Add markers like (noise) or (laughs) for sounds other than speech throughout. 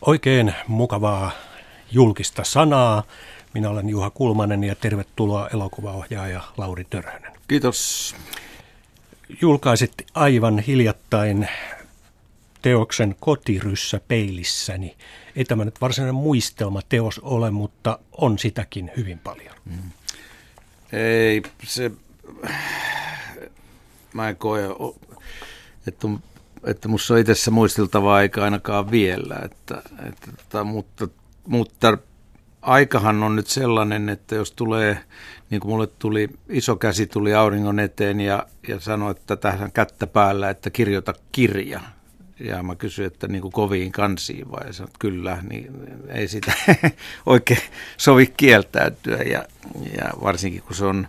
Oikein mukavaa julkista sanaa. Minä olen Juha Kulmanen ja tervetuloa elokuvaohjaaja Lauri Törhönen. Kiitos. Julkaisit aivan hiljattain teoksen Kotiryssä peilissäni. Ei tämä nyt varsinainen muistelmateos ole, mutta on sitäkin hyvin paljon. Mm. Ei, se... Mä en koe, että että musta on itse se muisteltava aika ainakaan vielä, että, että, että, mutta, mutta aikahan on nyt sellainen, että jos tulee, niin kuin mulle tuli, iso käsi tuli auringon eteen ja, ja sanoi, että tähän kättä päällä, että kirjoita kirja. Ja mä kysyin, että niin kuin koviin kansiin vai sanoin, että kyllä, niin ei sitä (laughs) oikein sovi kieltäytyä. Ja, ja varsinkin kun se on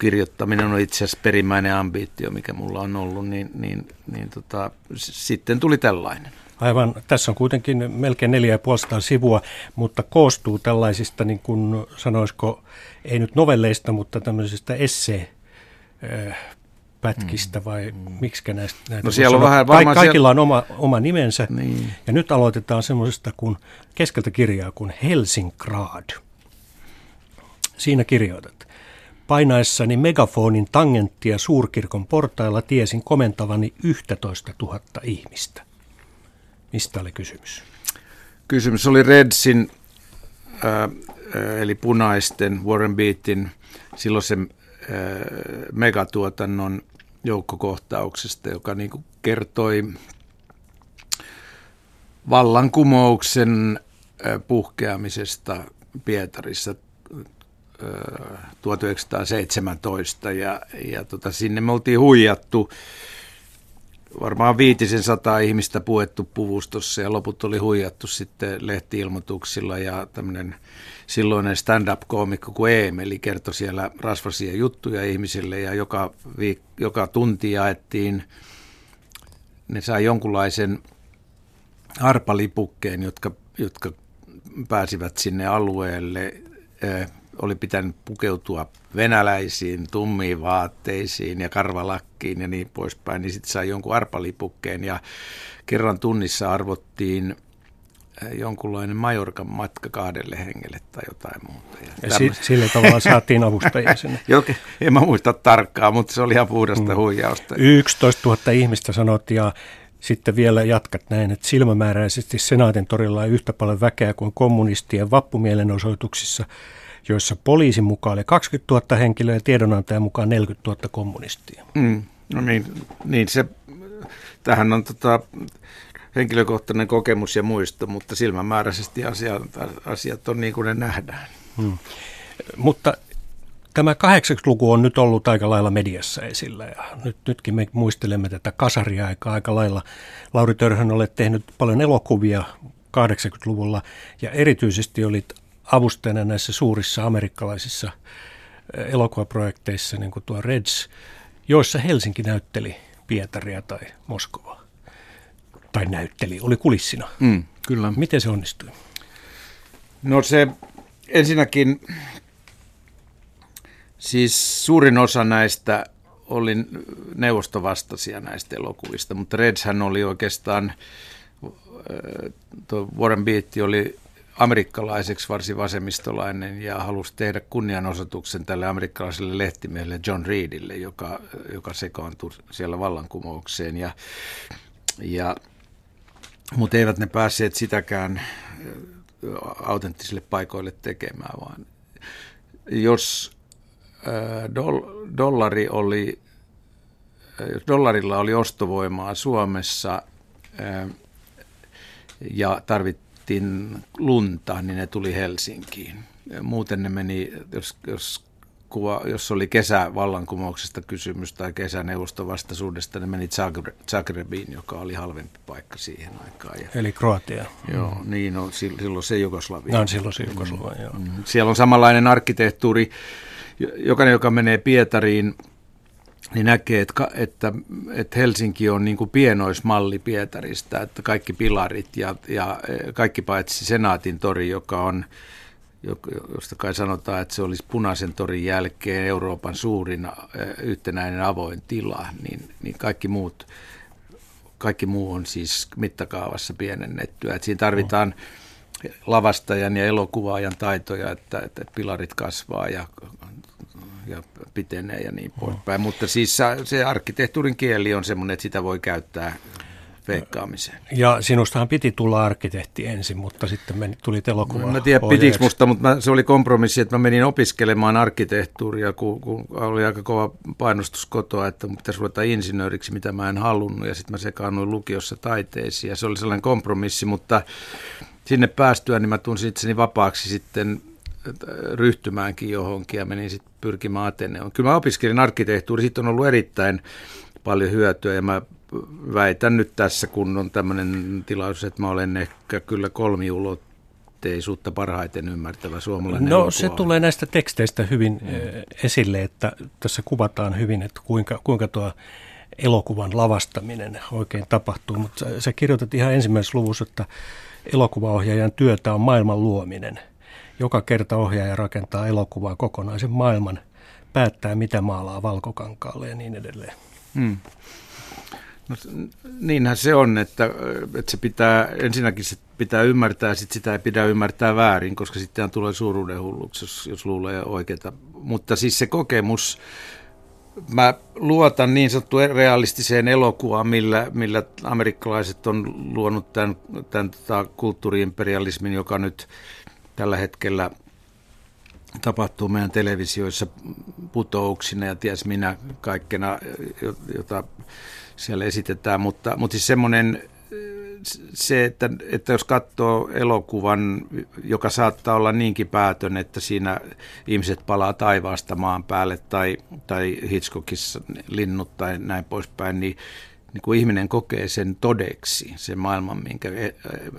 kirjoittaminen on itse asiassa perimmäinen ambitio, mikä mulla on ollut, niin, niin, niin tota, sitten tuli tällainen. Aivan, tässä on kuitenkin melkein 4500 sivua, mutta koostuu tällaisista, niin kuin sanoisiko, ei nyt novelleista, mutta tämmöisistä esse pätkistä mm, vai mm. miksi näistä näitä no siellä on vähän, Ka- kaikilla on oma, oma nimensä niin. ja nyt aloitetaan semmoisesta kuin keskeltä kirjaa kuin Helsingrad. Siinä kirjoitat. Painaessani megafonin tangenttia suurkirkon portailla tiesin komentavani 11 000 ihmistä. Mistä oli kysymys? Kysymys oli Redsin, äh, eli punaisten Warren Beatin silloisen äh, megatuotannon joukkokohtauksesta, joka niin kuin kertoi vallankumouksen äh, puhkeamisesta Pietarissa 1917 ja, ja tota, sinne me oltiin huijattu. Varmaan viitisen sata ihmistä puettu puvustossa ja loput oli huijattu sitten lehtiilmoituksilla ja tämmöinen silloinen stand-up-koomikko kuin Eemeli kertoi siellä rasvasia juttuja ihmisille ja joka, viik- joka tunti jaettiin, ne sai jonkunlaisen arpalipukkeen, jotka, jotka pääsivät sinne alueelle oli pitänyt pukeutua venäläisiin tummiin vaatteisiin ja karvalakkiin ja niin poispäin, niin sitten sai jonkun arpalipukkeen ja kerran tunnissa arvottiin eh, jonkunlainen Majorkan matka kahdelle hengelle tai jotain muuta. Ja, ja si- sillä tavalla saatiin avustajia sinne. (laughs) Jokin, en mä muista tarkkaan, mutta se oli ihan puhdasta mm. huijausta. 11 000 ihmistä sanottiin ja sitten vielä jatkat näin, että silmämääräisesti Senaatin torilla on yhtä paljon väkeä kuin kommunistien vappumielenosoituksissa – joissa poliisin mukaan oli 20 000 henkilöä ja tiedonantajan mukaan 40 000 kommunistia. Mm, no niin, niin se, tähän on tota, henkilökohtainen kokemus ja muisto, mutta silmämääräisesti asiat, asiat on niin kuin ne nähdään. Hmm. Mutta tämä 80-luku on nyt ollut aika lailla mediassa esillä ja nyt, nytkin me muistelemme tätä kasariaikaa aika lailla. Lauri Törhön olet tehnyt paljon elokuvia 80-luvulla ja erityisesti olit avustajana näissä suurissa amerikkalaisissa eh, elokuvaprojekteissa, niin kuin tuo Reds, joissa Helsinki näytteli Pietaria tai Moskovaa. Tai näytteli, oli kulissina. Mm, kyllä. Miten se onnistui? No se ensinnäkin, siis suurin osa näistä oli neuvostovastaisia näistä elokuvista, mutta Redshän oli oikeastaan, eh, tuo Warren Beatty oli amerikkalaiseksi varsin vasemmistolainen ja halusi tehdä kunnianosoituksen tälle amerikkalaiselle lehtimiehelle John Reedille, joka, joka sekaantui siellä vallankumoukseen. Ja, ja, mutta eivät ne päässeet sitäkään autenttisille paikoille tekemään, vaan jos dollari oli, jos dollarilla oli ostovoimaa Suomessa ja tarvittiin tarvittiin lunta, niin ne tuli Helsinkiin. Muuten ne meni, jos, jos, kuva, jos oli kesävallankumouksesta kysymys tai kesäneuvoston vastaisuudesta, ne meni Zagrebiin, joka oli halvempi paikka siihen aikaan. Ja, Eli Kroatia. Joo, mm. niin on, silloin se Jugoslavia. No, silloin se Jugoslavia, mm. joo. Siellä on samanlainen arkkitehtuuri. Jokainen, joka menee Pietariin, niin näkee, että, että, että Helsinki on niin kuin pienoismalli Pietarista, että kaikki pilarit ja, ja e, kaikki paitsi Senaatin tori, joka on, josta kai sanotaan, että se olisi punaisen torin jälkeen Euroopan suurin e, yhtenäinen avoin tila, niin, niin kaikki muut kaikki muu on siis mittakaavassa pienennettyä. Et siinä tarvitaan lavastajan ja elokuvaajan taitoja, että, että pilarit kasvaa ja, ja pitenee ja niin poispäin. Mutta siis se arkkitehtuurin kieli on semmoinen, että sitä voi käyttää veikkaamiseen. Ja sinustahan piti tulla arkkitehti ensin, mutta sitten meni, tuli elokuva. Mä en tiedä pitikö musta, mutta mä, se oli kompromissi, että mä menin opiskelemaan arkkitehtuuria, kun, kun oli aika kova painostus kotoa, että pitäisi ruveta insinööriksi, mitä mä en halunnut. Ja sitten mä sekaannuin lukiossa taiteisiin ja se oli sellainen kompromissi, mutta sinne päästyä, niin mä tunsin itseni vapaaksi sitten ryhtymäänkin johonkin ja menin sitten pyrkimään Ateneoon. Kyllä mä opiskelin arkkitehtuuri, siitä on ollut erittäin paljon hyötyä ja mä väitän nyt tässä, kun on tämmöinen tilaisuus, että mä olen ehkä kyllä kolmiulotteisuutta parhaiten ymmärtävä suomalainen No elokuva. se tulee näistä teksteistä hyvin mm. esille, että tässä kuvataan hyvin, että kuinka, kuinka tuo elokuvan lavastaminen oikein tapahtuu, mutta sä kirjoitat ihan ensimmäisessä luvussa, että elokuvaohjaajan työtä on maailman luominen. Joka kerta ohjaaja rakentaa elokuvaa kokonaisen maailman, päättää mitä maalaa valkokankaalle ja niin edelleen. Hmm. No, niinhän se on, että, että se pitää, ensinnäkin se pitää ymmärtää, sit sitä ei pidä ymmärtää väärin, koska sitten tulee suuruuden hulluksi, jos, jos luulee oikeita. Mutta siis se kokemus, mä luotan niin sanottu realistiseen elokuvaan, millä, millä amerikkalaiset on luonut tämän, tämän tota, kulttuuriimperialismin, joka nyt tällä hetkellä tapahtuu meidän televisioissa putouksina ja ties minä kaikkena, jota siellä esitetään, mutta, mutta siis semmoinen se, että, että jos katsoo elokuvan, joka saattaa olla niinkin päätön, että siinä ihmiset palaa taivaasta maan päälle tai, tai Hitchcockissa linnut tai näin poispäin, niin, niin kun ihminen kokee sen todeksi, sen maailman, minkä,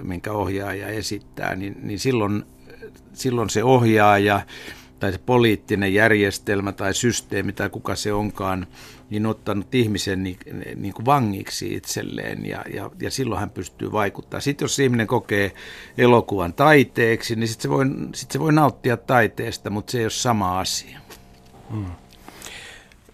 minkä ohjaaja esittää, niin, niin silloin, silloin se ohjaaja tai se poliittinen järjestelmä tai systeemi tai kuka se onkaan, niin ottanut ihmisen niin, niin kuin vangiksi itselleen ja, ja, ja silloin hän pystyy vaikuttamaan. Sitten jos ihminen kokee elokuvan taiteeksi, niin sitten se, voi, sit se voi nauttia taiteesta, mutta se ei ole sama asia. Hmm.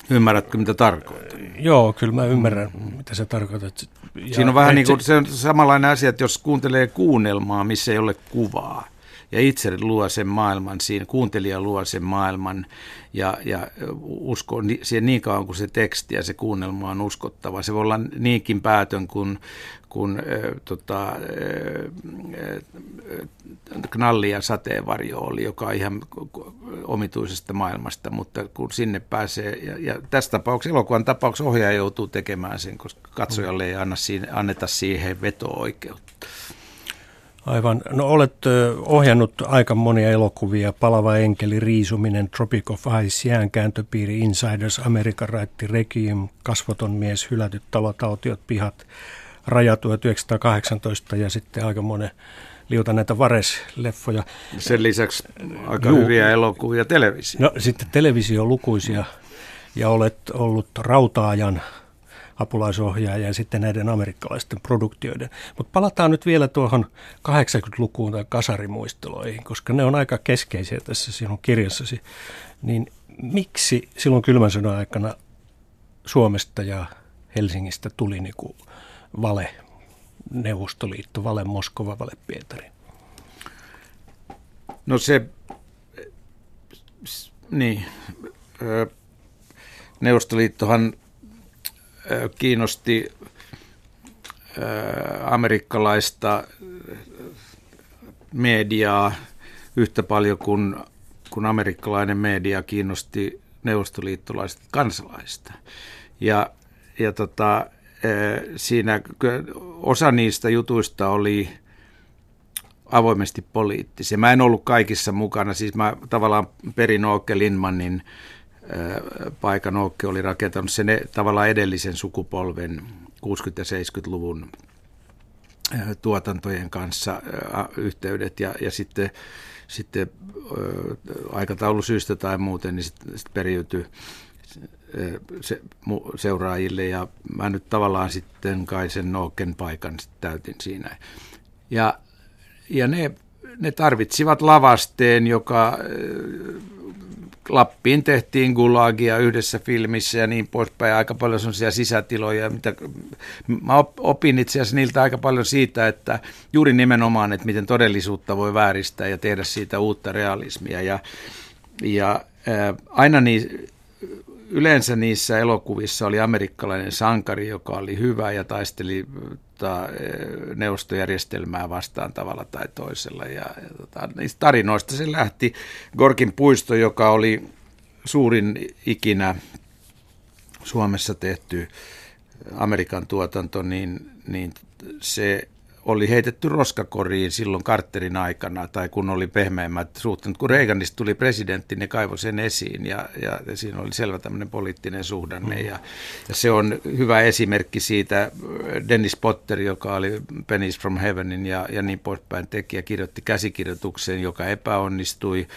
Ymmärrätkö, mitä tarkoitan? Joo, kyllä mä ymmärrän, mitä se tarkoitat. Ja Siinä on vähän niin kuin se on samanlainen asia, että jos kuuntelee kuunnelmaa, missä ei ole kuvaa, ja itse luo sen maailman siinä, kuuntelija luo sen maailman ja, ja uskoo siihen niin kauan kuin se teksti ja se kuunnelma on uskottava. Se voi olla niinkin päätön kuin, kun äh, tota, äh, knalli ja sateenvarjo oli, joka on ihan omituisesta maailmasta, mutta kun sinne pääsee, ja, ja tässä tapauksessa, elokuvan tapauksessa ohjaaja joutuu tekemään sen, koska katsojalle ei anna siinä, anneta siihen veto-oikeutta. Aivan. No olet ohjannut aika monia elokuvia. Palava enkeli, Riisuminen, Tropic of Ice, Jäänkääntöpiiri, Insiders, Amerikan raitti, Requiem, Kasvoton mies, Hylätyt talot, autiot, pihat, Raja 1918 ja sitten aika monen liuta näitä Vares-leffoja. Sen lisäksi aika Juu. hyviä elokuvia televisio. No sitten televisio lukuisia ja olet ollut rautaajan apulaisohjaaja ja sitten näiden amerikkalaisten produktioiden. Mutta palataan nyt vielä tuohon 80-lukuun tai kasarimuisteloihin, koska ne on aika keskeisiä tässä sinun kirjassasi. Niin miksi silloin kylmän sodan aikana Suomesta ja Helsingistä tuli niinku vale Neuvostoliitto, vale Moskova, vale Pietari? No se, niin, Neuvostoliittohan kiinnosti amerikkalaista mediaa yhtä paljon kuin, kuin amerikkalainen media kiinnosti neuvostoliittolaista kansalaista. Ja, ja tota, siinä osa niistä jutuista oli avoimesti poliittisia. Mä en ollut kaikissa mukana, siis mä tavallaan perin Åke Lindmanin paikan Åke oli rakentanut sen e, tavallaan edellisen sukupolven 60- ja 70-luvun tuotantojen kanssa yhteydet ja, ja sitten, sitten aikataulusyistä tai muuten niin sitten sit periytyi se, seuraajille ja mä nyt tavallaan sitten kai sen Nooken paikan täytin siinä. Ja, ja ne, ne tarvitsivat lavasteen, joka Lappiin tehtiin Gulagia yhdessä filmissä ja niin poispäin. Aika paljon sellaisia sisätiloja. Mitä, mä opin itse asiassa niiltä aika paljon siitä, että juuri nimenomaan, että miten todellisuutta voi vääristää ja tehdä siitä uutta realismia. Ja, ja ää, aina niin, yleensä niissä elokuvissa oli amerikkalainen sankari, joka oli hyvä ja taisteli ta, neuvostojärjestelmää vastaan tavalla tai toisella. Ja, ja tota, niistä tarinoista se lähti. Gorkin puisto, joka oli suurin ikinä Suomessa tehty Amerikan tuotanto, niin, niin se oli heitetty roskakoriin silloin Carterin aikana, tai kun oli pehmeämmät suhteet. Kun Reaganista tuli presidentti, ne kaivoi sen esiin, ja, ja, ja siinä oli selvä tämmöinen poliittinen suhdanne. Mm. Ja, ja se on hyvä esimerkki siitä, Dennis Potter, joka oli Pennies from Heavenin ja, ja niin poispäin tekijä, kirjoitti käsikirjoituksen, joka epäonnistui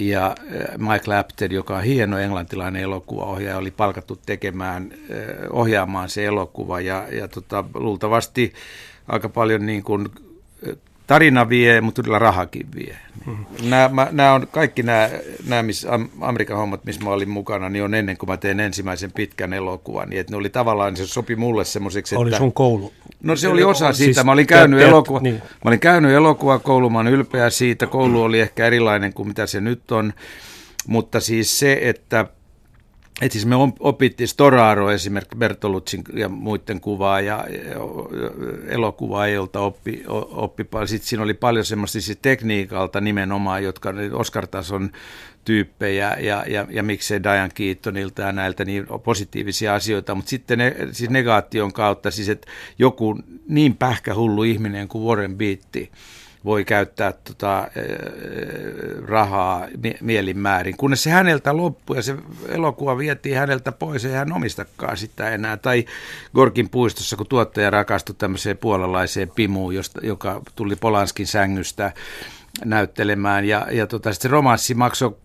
ja äh, Michael Apted, joka on hieno englantilainen elokuvaohjaaja, oli palkattu tekemään, äh, ohjaamaan se elokuva ja, ja tota, luultavasti aika paljon niin kuin, äh, tarina vie, mutta kyllä rahakin vie. Mm-hmm. Nämä, nämä on kaikki nämä, nämä missä Amerikan hommat, missä mä olin mukana, niin on ennen kuin mä teen ensimmäisen pitkän elokuvan. Niin että ne oli tavallaan, se sopi mulle semmoiseksi, että... Oli sun koulu. No se oli osa siitä. Siis mä olin käynyt, teet, elokuva, niin. mä olin käynyt elokuvakoulu, mä olen ylpeä siitä. Koulu oli ehkä erilainen kuin mitä se nyt on. Mutta siis se, että et siis me opittiin Storaro esimerkiksi Bertolucin ja muiden kuvaa ja elokuvaa jolta oppi, oppi Sitten siinä oli paljon semmoista siis tekniikalta nimenomaan, jotka Oscar-tason tyyppejä ja, ja, ja miksei Diane Keatonilta ja näiltä niin positiivisia asioita, mutta sitten ne, siis negaation kautta, siis että joku niin pähkähullu ihminen kuin Warren Beatty, voi käyttää tota, rahaa mielin määrin, kunnes se häneltä loppui ja se elokuva vietiin häneltä pois, ei hän omistakaan sitä enää. Tai Gorkin puistossa, kun tuottaja rakastui tämmöiseen puolalaiseen pimuun, josta, joka tuli Polanskin sängystä näyttelemään ja, ja tota, se romanssi maksoi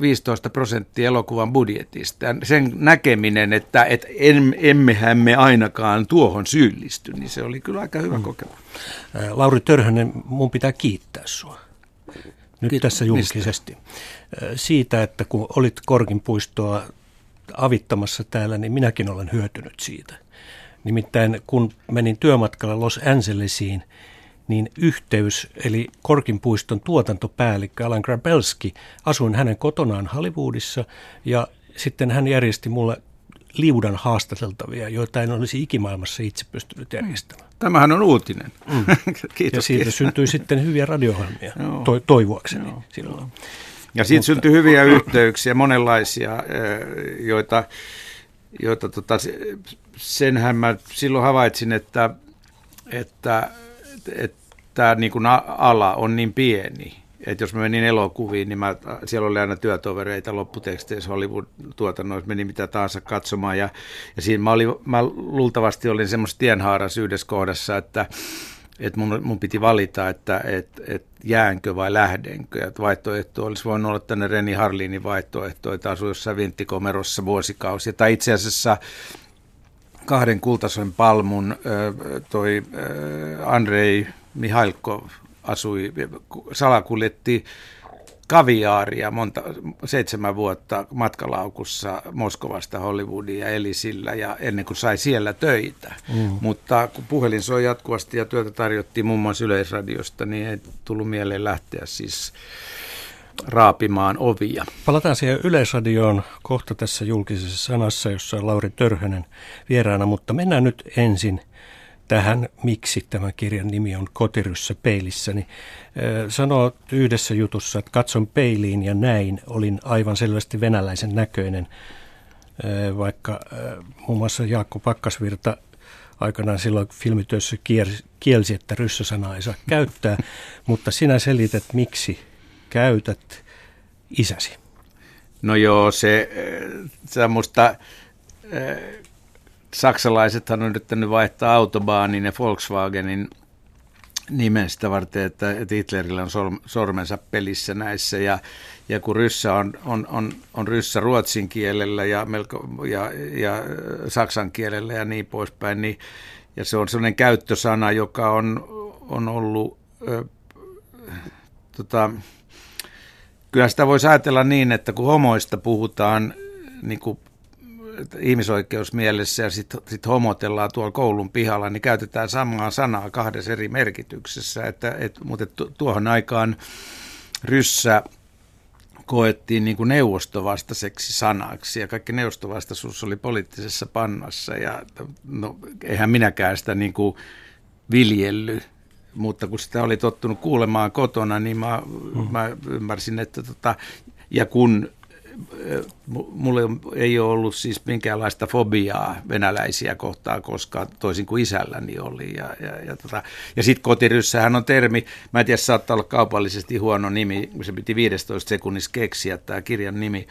15 prosenttia elokuvan budjetista. Sen näkeminen, että, että emmehän me ainakaan tuohon syyllisty, niin se oli kyllä aika hyvä mm. kokemus. Lauri Törhönen, mun pitää kiittää sua nyt Kiitos. tässä julkisesti. Mistä? Siitä, että kun olit Korkin puistoa avittamassa täällä, niin minäkin olen hyötynyt siitä. Nimittäin kun menin työmatkalla Los Angelesiin, niin yhteys, eli Korkinpuiston tuotantopäällikkö Alan Grabelski, asuin hänen kotonaan Hollywoodissa ja sitten hän järjesti mulle liudan haastateltavia, joita en olisi ikimaailmassa itse pystynyt järjestämään. Tämähän on uutinen. Mm. (laughs) kiitos. Ja siitä syntyi sitten hyviä radiohjelmia, to- toivoakseni Joo. silloin. Ja siitä Mutta, syntyi hyviä yhteyksiä, monenlaisia, eh, joita, joita tota, senhän mä silloin havaitsin, että, että tämä niin kuin ala on niin pieni, että jos mä menin elokuviin, niin mä, siellä oli aina työtovereita lopputeksteissä Hollywood-tuotannoissa, meni mitä tahansa katsomaan. Ja, ja siinä mä, olin, mä luultavasti olin semmoisessa tienhaaras yhdessä kohdassa, että, että mun, mun piti valita, että et, et jäänkö vai lähdenkö. Että vaihtoehto olisi voinut olla tänne Reni Harlinin vaihtoehto, että asui jossain vinttikomerossa vuosikausia. Tai itse asiassa kahden kultaisen palmun toi Andrei Mihailko asui, salakuljetti kaviaaria monta, seitsemän vuotta matkalaukussa Moskovasta Hollywoodiin ja eli sillä ja ennen kuin sai siellä töitä. Mm. Mutta kun puhelin soi jatkuvasti ja työtä tarjottiin muun muassa Yleisradiosta, niin ei tullut mieleen lähteä siis raapimaan ovia. Palataan siihen Yleisradioon kohta tässä julkisessa sanassa, jossa on Lauri Törhönen vieraana, mutta mennään nyt ensin tähän, miksi tämän kirjan nimi on Kotiryssä peilissä, niin sanoo yhdessä jutussa, että katson peiliin ja näin, olin aivan selvästi venäläisen näköinen, vaikka muun muassa Jaakko Pakkasvirta aikanaan silloin filmityössä kielsi, että ryssäsanaa ei saa käyttää, (laughs) mutta sinä selität, miksi käytät isäsi. No joo, se, se musta saksalaisethan on yrittänyt vaihtaa autobaanin ja Volkswagenin nimen sitä varten, että, että Hitlerillä on sormensa pelissä näissä. Ja, ja kun ryssä on, on, on, on ryssä ruotsin kielellä ja, melko, ja, ja saksan kielellä ja niin poispäin, niin, ja se on sellainen käyttösana, joka on, on ollut ö, tota, kyllä sitä voisi ajatella niin, että kun homoista puhutaan niin kuin ihmisoikeusmielessä ja sitten sit homotellaan tuolla koulun pihalla, niin käytetään samaa sanaa kahdessa eri merkityksessä. Että, et, mutta tuohon aikaan ryssä koettiin niin kuin neuvostovastaiseksi sanaksi ja kaikki neuvostovastaisuus oli poliittisessa pannassa ja no, eihän minäkään sitä niin kuin viljellyt mutta kun sitä oli tottunut kuulemaan kotona, niin mä, mm. mä ymmärsin, että tota, ja kun mulle ei ole ollut siis minkäänlaista fobiaa venäläisiä kohtaan koskaan, toisin kuin isälläni oli. Ja, ja, ja, tota, ja sitten kotiryssähän on termi, mä en tiedä, saattaa olla kaupallisesti huono nimi, se piti 15 sekunnissa keksiä tämä kirjan nimi,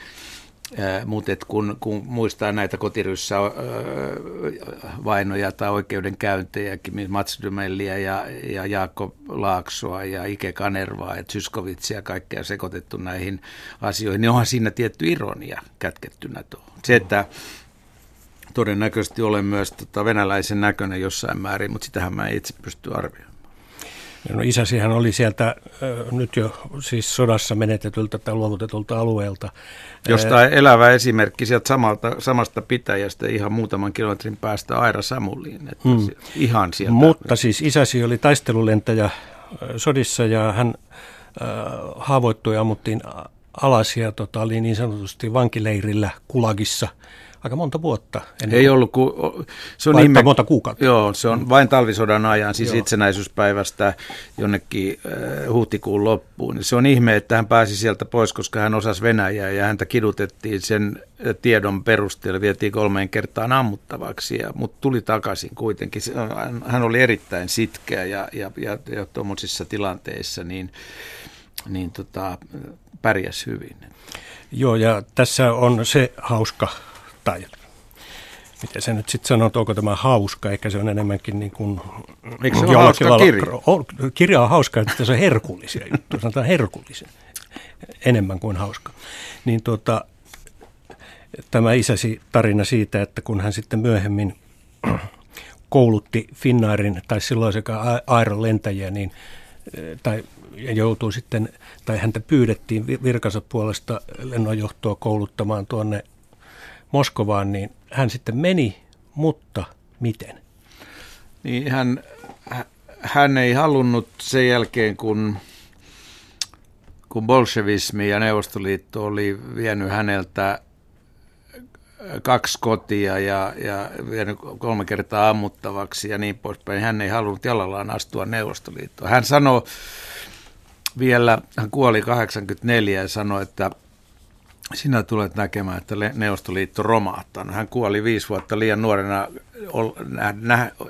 mutta kun, kun muistaa näitä kotiryssä vainoja tai oikeudenkäyntejä, Mats Dymelliä ja, ja Jaakko Laaksoa ja Ike Kanervaa ja Zyskovitsia ja kaikkea sekoitettu näihin asioihin, niin onhan siinä tietty ironia kätkettynä tuohon. Se, että todennäköisesti olen myös tota venäläisen näköinen jossain määrin, mutta sitähän mä itse pysty arvioimaan. No isäsihän oli sieltä nyt jo siis sodassa menetetyltä tai luovutetulta alueelta. Jostain elävä esimerkki sieltä samalta, samasta pitäjästä ihan muutaman kilometrin päästä Aira Samuliin. Että hmm. ihan sieltä. Mutta siis isäsi oli taistelulentäjä sodissa ja hän äh, haavoittui ja ammuttiin alas ja tota, oli niin sanotusti vankileirillä Kulagissa – aika monta vuotta. Ennen Ei ollut, kun, se on ihme, monta kuukautta. Joo, se on vain talvisodan ajan, siis joo. itsenäisyyspäivästä jonnekin äh, huhtikuun loppuun. Se on ihme, että hän pääsi sieltä pois, koska hän osasi Venäjää ja häntä kidutettiin sen äh, tiedon perusteella, vietiin kolmeen kertaan ammuttavaksi, ja, mutta tuli takaisin kuitenkin. Hän oli erittäin sitkeä ja, ja, ja, ja tuommoisissa tilanteissa niin, niin tota, pärjäs hyvin. Joo, ja tässä on se hauska tai miten se nyt sitten sanoo, onko tämä hauska, eikä se on enemmänkin niin kuin... Eikö se ole hauska lailla, kirja? Kirja on hauska, että se on herkullisia juttuja, sanotaan herkullisia, enemmän kuin hauska. Niin tuota, tämä isäsi tarina siitä, että kun hän sitten myöhemmin koulutti Finnairin tai silloin sekä Aeron lentäjiä, niin tai joutui sitten, tai häntä pyydettiin virkansa puolesta lennonjohtoa kouluttamaan tuonne Moskovaan, niin hän sitten meni, mutta miten? Niin hän, hän ei halunnut sen jälkeen, kun, kun bolshevismi ja Neuvostoliitto oli vienyt häneltä kaksi kotia ja, ja vienyt kolme kertaa ammuttavaksi ja niin poispäin. Hän ei halunnut jalallaan astua Neuvostoliittoon. Hän sanoi vielä, hän kuoli 84 ja sanoi, että sinä tulet näkemään, että Neuvostoliitto romahtaa. No, hän kuoli viisi vuotta liian nuorena,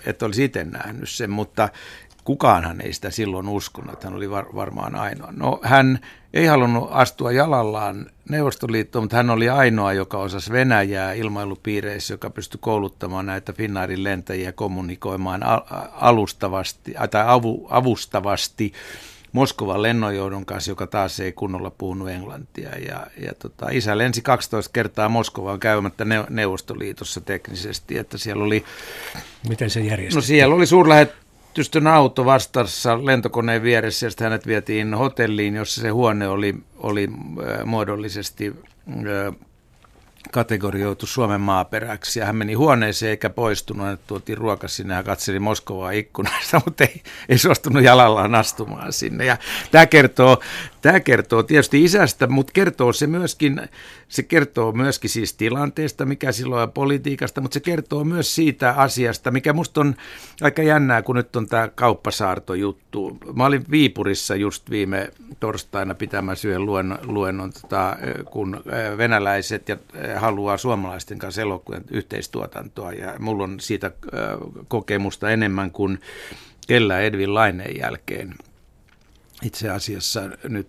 että olisi itse nähnyt sen, mutta kukaanhan ei sitä silloin uskonut, että hän oli var, varmaan ainoa. No hän ei halunnut astua jalallaan Neuvostoliittoon, mutta hän oli ainoa, joka osasi Venäjää ilmailupiireissä, joka pystyi kouluttamaan näitä Finnairin lentäjiä kommunikoimaan alustavasti, tai avu, avustavasti Moskovan lennonjohdon kanssa, joka taas ei kunnolla puhunut englantia. Ja, ja tota, isä lensi 12 kertaa Moskovaan käymättä Neuvostoliitossa teknisesti, että siellä oli... Miten se järjestettiin? No siellä oli suurlähetystön auto vastassa lentokoneen vieressä ja sitten hänet vietiin hotelliin, jossa se huone oli, oli äh, muodollisesti äh, kategorioitu Suomen maaperäksi ja hän meni huoneeseen eikä poistunut, että tuotiin ruoka sinne ja katseli Moskovaa ikkunasta, (laughs) mutta ei, ei suostunut jalallaan astumaan sinne. Ja tämä kertoo, tämä kertoo tietysti isästä, mutta kertoo se myöskin, se kertoo myöskin siis tilanteesta, mikä silloin on politiikasta, mutta se kertoo myös siitä asiasta, mikä musta on aika jännää, kun nyt on tämä kauppasaartojuttu. Mä olin Viipurissa just viime torstaina pitämässä yhden luennon, luennon tota, kun venäläiset ja haluaa suomalaisten kanssa elokuvan yhteistuotantoa ja mulla on siitä kokemusta enemmän kuin kellä Edvin Laineen jälkeen. Itse asiassa nyt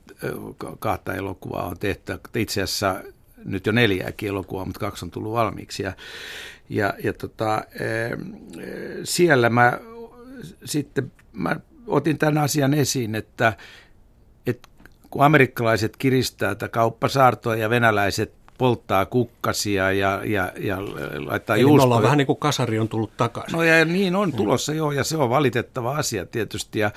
kahta elokuvaa on tehty. Itse asiassa nyt jo neljääkin elokuvaa, mutta kaksi on tullut valmiiksi. Ja, ja, ja tota, siellä mä sitten mä otin tämän asian esiin, että, että kun amerikkalaiset kiristää tätä kauppasaartoa ja venäläiset polttaa kukkasia ja, ja, ja laittaa Eli juustoja. me ollaan vähän niin kuin kasari on tullut takaisin. No ja niin on tulossa joo, ja se on valitettava asia tietysti. Ja,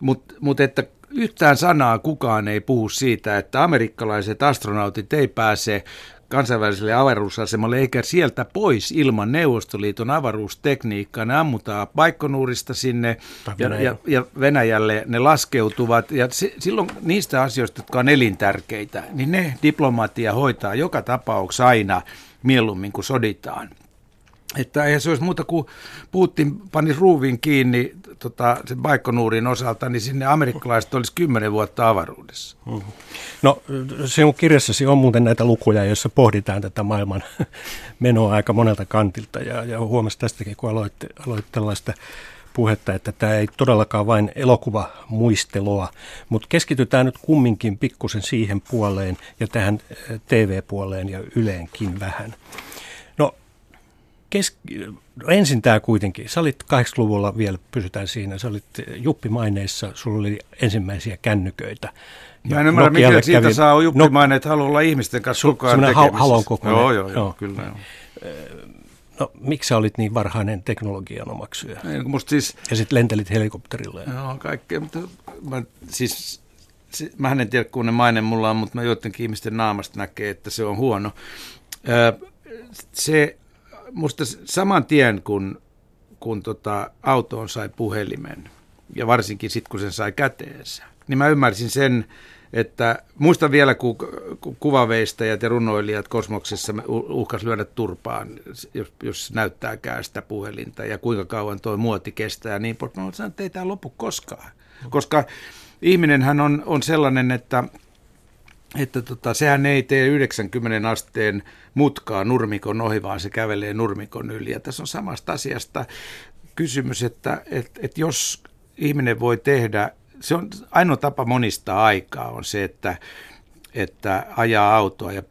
Mutta mut että yhtään sanaa kukaan ei puhu siitä, että amerikkalaiset astronautit ei pääse kansainväliselle avaruusasemalle eikä sieltä pois ilman Neuvostoliiton avaruustekniikkaa. Ne ammutaan Baikonuurista sinne ja, ja, ja Venäjälle ne laskeutuvat. Ja se, silloin niistä asioista, jotka on elintärkeitä, niin ne diplomatia hoitaa joka tapauksessa aina mieluummin kuin soditaan. Että ei se olisi muuta kuin Putin pani ruuvin kiinni tota, sen Baikonuurin osalta, niin sinne amerikkalaiset olisi kymmenen vuotta avaruudessa. Mm-hmm. No sinun kirjassasi on muuten näitä lukuja, joissa pohditaan tätä maailman (laughs) menoa aika monelta kantilta. Ja, ja huomasi tästäkin, kun aloit, aloit tällaista puhetta, että tämä ei todellakaan vain elokuva muistelua, mutta keskitytään nyt kumminkin pikkusen siihen puoleen ja tähän TV-puoleen ja yleenkin vähän. Kesk- ensin tämä kuitenkin. Sä olit 80-luvulla vielä, pysytään siinä, sä olit juppimaineissa, sulla oli ensimmäisiä kännyköitä. Mä en ymmärrä, miten siitä kävi... saa juppimainen, no, olla ihmisten kanssa kukaan tekemisissä. halon kokoinen. Joo, joo, joo, kyllä. Joo. No, miksi sä olit niin varhainen teknologian omaksuja? Ei, musta siis, ja sitten lentelit helikopterilla. Ja... Joo, kaikkea. Mutta mä, siis, se, mä en tiedä, kun ne maine mulla on, mutta mä joidenkin ihmisten naamasta näkee, että se on huono. Öö, se, musta saman tien, kun, kun tota, autoon sai puhelimen, ja varsinkin sitten, kun sen sai käteensä, niin mä ymmärsin sen, että muistan vielä, kun kuvaveistajat ja runoilijat kosmoksessa uhkas lyödä turpaan, jos, jos näyttääkään sitä puhelinta ja kuinka kauan tuo muoti kestää ja niin pois. Mä sanoin, että ei tämä lopu koskaan, koska ihminenhän on, on sellainen, että että tota, sehän ei tee 90 asteen mutkaa nurmikon ohi, vaan se kävelee nurmikon yli. Ja tässä on samasta asiasta kysymys, että, että, että jos ihminen voi tehdä se on ainoa tapa monista aikaa on se, että että ajaa autoa ja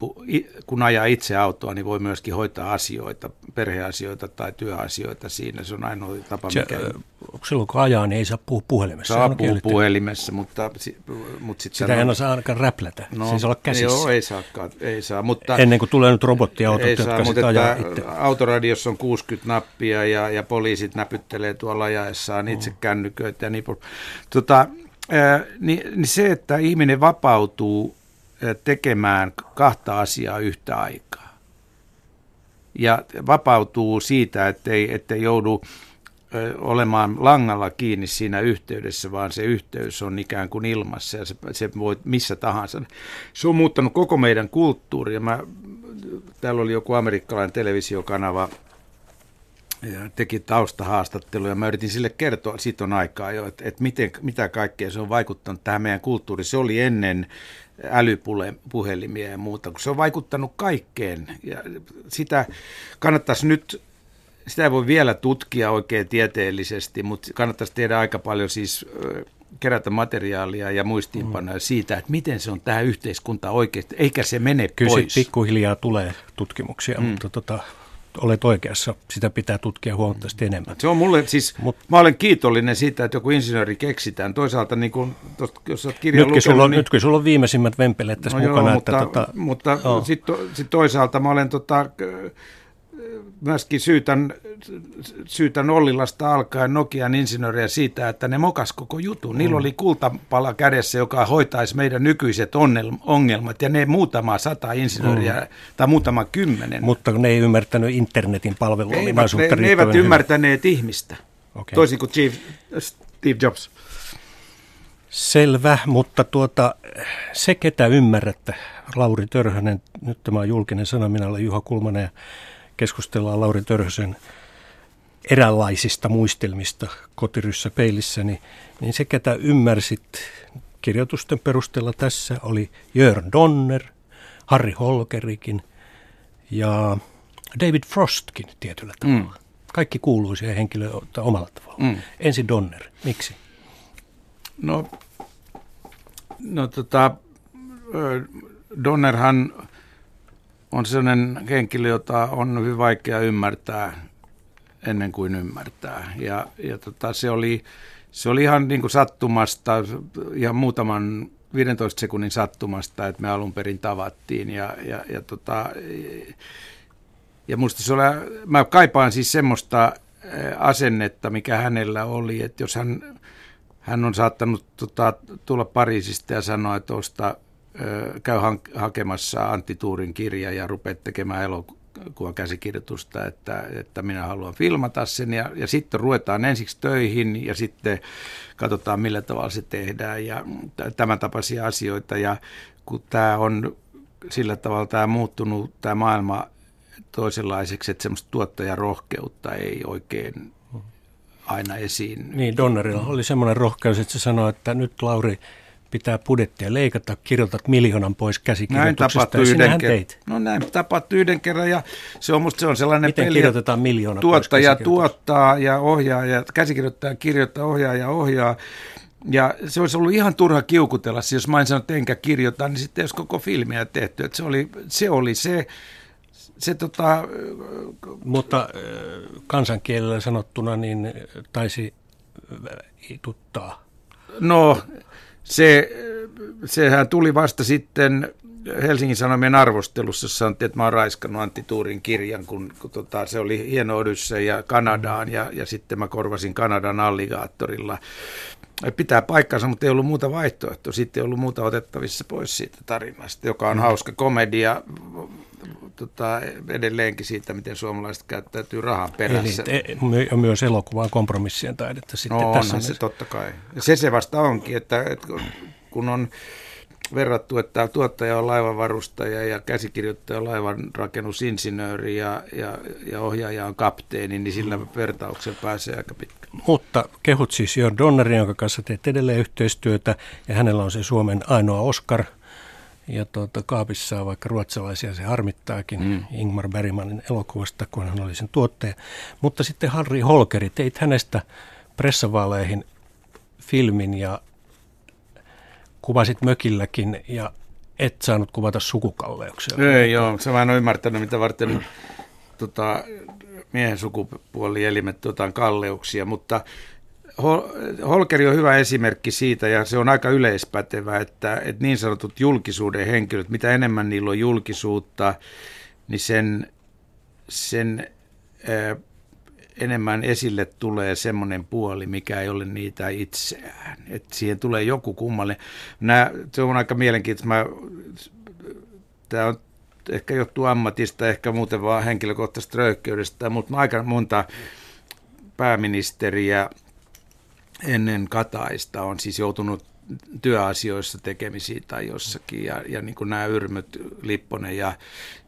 kun ajaa itse autoa, niin voi myöskin hoitaa asioita, perheasioita tai työasioita siinä. Se on ainoa tapa, se, mikä... Silloin kun ajaa, niin ei saa puhua puhelimessa. Saa puhua puhelimessa, mutta... mutta sit Sitä ei saa ainakaan räplätä, no, siis olla käsissä. Joo, ei saakaan, ei saa, mutta... Ennen kuin tulee nyt robottiautot, ei jotka saa, mutta ajaa itse. Autoradiossa on 60 nappia ja, ja poliisit näpyttelee tuolla ajaessaan itse mm. kännyköitä ja niin tota, niin, niin se, että ihminen vapautuu tekemään kahta asiaa yhtä aikaa. Ja vapautuu siitä, ettei, ettei joudu olemaan langalla kiinni siinä yhteydessä, vaan se yhteys on ikään kuin ilmassa ja se, se voi missä tahansa. Se on muuttanut koko meidän kulttuuria. Mä, täällä oli joku amerikkalainen televisiokanava, ja teki taustahaastatteluja. Mä yritin sille kertoa, siitä on aikaa jo, että, että miten, mitä kaikkea se on vaikuttanut tähän meidän kulttuuriin. Se oli ennen älypuhelimia ja muuta, kun se on vaikuttanut kaikkeen. Ja sitä kannattaisi nyt, sitä ei voi vielä tutkia oikein tieteellisesti, mutta kannattaisi tehdä aika paljon siis kerätä materiaalia ja muistiinpanoja mm. siitä, että miten se on tähän yhteiskuntaan oikeasti, eikä se mene Kyllä pois. Kyllä pikkuhiljaa tulee tutkimuksia, mm. mutta tota, olet oikeassa, sitä pitää tutkia huomattavasti enemmän. Se on mulle siis, Mut, mä olen kiitollinen siitä, että joku insinööri keksitään. Toisaalta, niin kun, tosta, jos olet kirjan nytkin, lukenut, sulla on, niin, nytkin sulla on viimeisimmät vempeleet tässä no mukana. Joo, mutta, että, tota, mutta oh. sitten sit toisaalta mä olen tota, myöskin syytän, syytän Ollilasta alkaen Nokian insinööriä siitä, että ne mokas koko jutun. Niillä mm. oli kultapala kädessä, joka hoitaisi meidän nykyiset ongelmat, ja ne muutama sata insinööriä, mm. tai muutama kymmenen. Mutta ne ei ymmärtänyt internetin. Eivät, ne, ne eivät hyvin. ymmärtäneet ihmistä, okay. toisin kuin Chief, Steve Jobs. Selvä, mutta tuota, se ketä ymmärrätte, Lauri Törhönen, nyt tämä on julkinen sana, minä olen Juha Kulmanen ja keskustellaan Lauri Törhösen eräänlaisista muistelmista kotiryssä peilissä, niin, niin se, ketä ymmärsit kirjoitusten perusteella tässä, oli Jörn Donner, Harry Holkerikin ja David Frostkin tietyllä tavalla. Mm. Kaikki kuuluisia henkilöitä omalla tavalla. Mm. Ensin Donner. Miksi? No, no tota, Donnerhan on sellainen henkilö, jota on hyvin vaikea ymmärtää ennen kuin ymmärtää. Ja, ja tota, se, oli, se oli ihan niin kuin sattumasta ja muutaman 15 sekunnin sattumasta, että me alun perin tavattiin. Ja, ja, ja, tota, ja musta se oli, mä kaipaan siis semmoista asennetta, mikä hänellä oli, että jos hän, hän on saattanut tota, tulla Pariisista ja sanoa, että osta, käy hakemassa Antti Tuurin kirja ja rupeat tekemään elokuvan käsikirjoitusta, että, että minä haluan filmata sen ja, ja sitten ruvetaan ensiksi töihin ja sitten katsotaan millä tavalla se tehdään ja tämän tapaisia asioita ja kun tämä on sillä tavalla tämä muuttunut tämä maailma toisenlaiseksi, että semmoista tuottajarohkeutta ei oikein aina esiin. Niin, Donnerilla oli semmoinen rohkeus, että se sanoi, että nyt Lauri pitää budjettia leikata, kirjoitat miljoonan pois käsikirjoituksesta näin ja yhden kerran. teit. No näin tapahtui yhden kerran ja se on musta se on sellainen Miten peli, kirjoitetaan miljoona Tuottaja tuottaa ja ohjaa ja käsikirjoittaja kirjoittaa, ohjaa ja ohjaa. Ja se olisi ollut ihan turha kiukutella, siis jos mä en sanonut, että enkä kirjoita, niin sitten olisi koko filmiä tehty. Että se, oli, se oli se, se tota... Mutta kansankielellä sanottuna niin taisi ituttaa. No, se, sehän tuli vasta sitten Helsingin Sanomien arvostelussa, jossa sanottiin, että mä oon raiskannut Antti Tuurin kirjan, kun, kun tota, se oli hieno Odyssey ja Kanadaan, ja, ja sitten mä korvasin Kanadan alligaattorilla. Pitää paikkansa, mutta ei ollut muuta vaihtoehtoa. Sitten ei ollut muuta otettavissa pois siitä tarinasta, joka on mm. hauska komedia tota, edelleenkin siitä, miten suomalaiset käyttäytyy rahan perässä. Eli te, myös elokuvan kompromissien taidetta sitten no, tässä se totta kai. Ja se se vasta onkin, että, että kun on verrattu, että tuottaja on laivanvarustaja ja käsikirjoittaja on laivanrakennusinsinööri ja, ja, ja ohjaaja on kapteeni, niin sillä vertauksella pääsee aika pitkä. Mutta kehut siis Jörn Donnerin, jonka kanssa teet edelleen yhteistyötä, ja hänellä on se Suomen ainoa Oscar – ja tuota, kaapissa on vaikka ruotsalaisia, se harmittaakin mm. Ingmar Bergmanin elokuvasta, kun hän oli sen tuottaja. Mutta sitten Harri Holkeri, teit hänestä pressavaaleihin filmin ja kuvasit mökilläkin ja et saanut kuvata sukukalleuksia. Ei joo, se mä en ole ymmärtänyt, mitä varten (clears throat) tota, miehen sukupuolielimet tuotaan kalleuksia, mutta Holkeri on hyvä esimerkki siitä, ja se on aika yleispätevä, että, että niin sanotut julkisuuden henkilöt, mitä enemmän niillä on julkisuutta, niin sen, sen ää, enemmän esille tulee semmoinen puoli, mikä ei ole niitä itseään. Että siihen tulee joku kummallinen. Nää, se on aika mielenkiintoista. Tämä on ehkä johtuu ammatista, ehkä muuten vaan henkilökohtaisesta röyhkeydestä, mutta aika monta pääministeriä ennen Kataista on siis joutunut työasioissa tekemisiin tai jossakin, ja, ja niin kuin nämä Yrmöt, Lipponen ja,